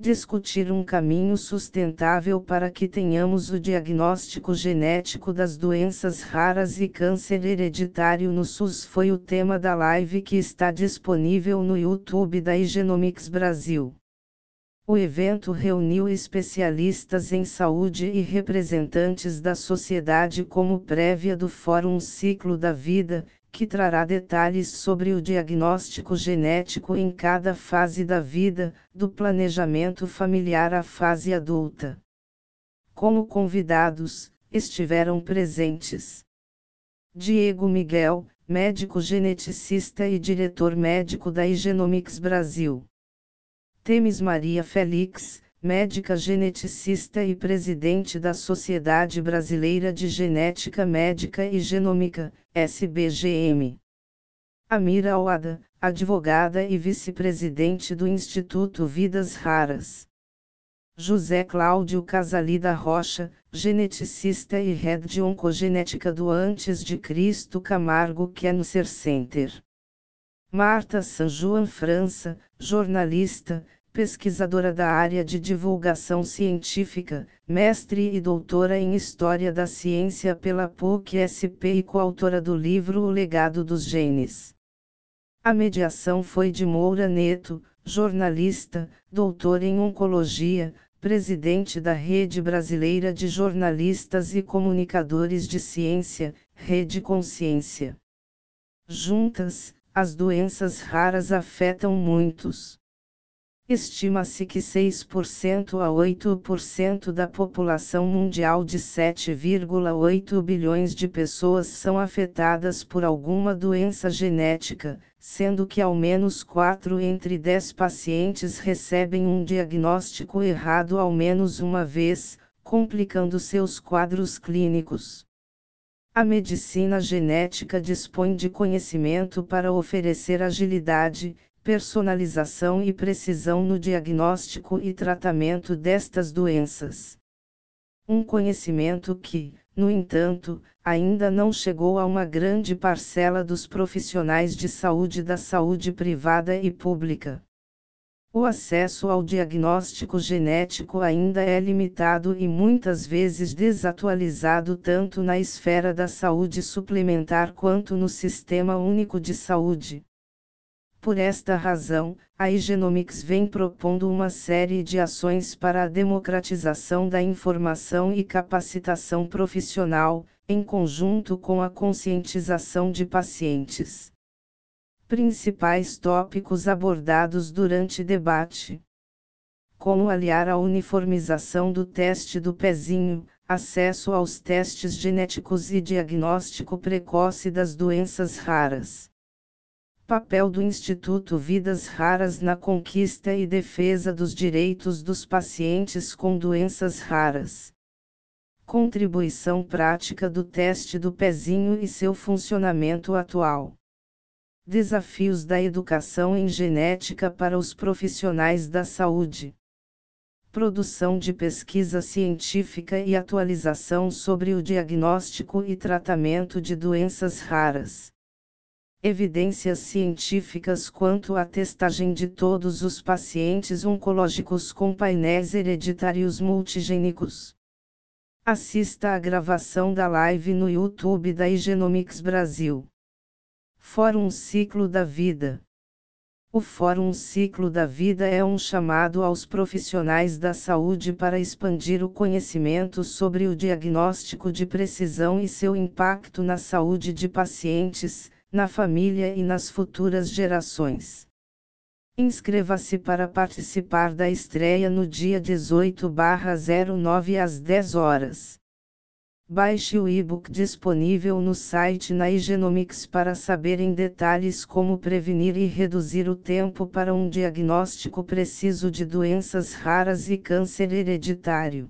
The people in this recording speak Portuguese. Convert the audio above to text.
discutir um caminho sustentável para que tenhamos o diagnóstico genético das doenças raras e câncer hereditário no SUS foi o tema da live que está disponível no YouTube da Igenomics Brasil. O evento reuniu especialistas em saúde e representantes da sociedade como prévia do Fórum Ciclo da Vida, que trará detalhes sobre o diagnóstico genético em cada fase da vida, do planejamento familiar à fase adulta. Como convidados, estiveram presentes Diego Miguel, médico geneticista e diretor médico da Igenomics Brasil. Temes Maria Félix, médica geneticista e presidente da Sociedade Brasileira de Genética Médica e Genômica, SBGM. Amira Awada, advogada e vice-presidente do Instituto Vidas Raras. José Cláudio Casalida Rocha, geneticista e head de oncogenética do Antes de Cristo Camargo Cancer Center. Marta Sanjuan França, jornalista, pesquisadora da área de divulgação científica, mestre e doutora em História da Ciência pela PUC-SP e coautora do livro O Legado dos Genes. A mediação foi de Moura Neto, jornalista, doutor em Oncologia, presidente da Rede Brasileira de Jornalistas e Comunicadores de Ciência, Rede Consciência. Juntas, as doenças raras afetam muitos. Estima-se que 6% a 8% da população mundial de 7,8 bilhões de pessoas são afetadas por alguma doença genética, sendo que ao menos 4 entre 10 pacientes recebem um diagnóstico errado ao menos uma vez, complicando seus quadros clínicos. A medicina genética dispõe de conhecimento para oferecer agilidade, personalização e precisão no diagnóstico e tratamento destas doenças. Um conhecimento que, no entanto, ainda não chegou a uma grande parcela dos profissionais de saúde da saúde privada e pública. O acesso ao diagnóstico genético ainda é limitado e muitas vezes desatualizado tanto na esfera da saúde suplementar quanto no Sistema Único de Saúde. Por esta razão, a Igenomics vem propondo uma série de ações para a democratização da informação e capacitação profissional, em conjunto com a conscientização de pacientes. Principais tópicos abordados durante debate: Como aliar a uniformização do teste do pezinho, acesso aos testes genéticos e diagnóstico precoce das doenças raras Papel do Instituto Vidas Raras na conquista e defesa dos direitos dos pacientes com doenças raras. Contribuição prática do teste do pezinho e seu funcionamento atual. Desafios da educação em genética para os profissionais da saúde. Produção de pesquisa científica e atualização sobre o diagnóstico e tratamento de doenças raras evidências científicas quanto à testagem de todos os pacientes oncológicos com painéis hereditários multigênicos. Assista à gravação da live no YouTube da Igenomics Brasil. Fórum Ciclo da Vida. O Fórum Ciclo da Vida é um chamado aos profissionais da saúde para expandir o conhecimento sobre o diagnóstico de precisão e seu impacto na saúde de pacientes, na família e nas futuras gerações. Inscreva-se para participar da estreia no dia 18/09 às 10 horas. Baixe o e-book disponível no site na Igenomics para saber em detalhes como prevenir e reduzir o tempo para um diagnóstico preciso de doenças raras e câncer hereditário.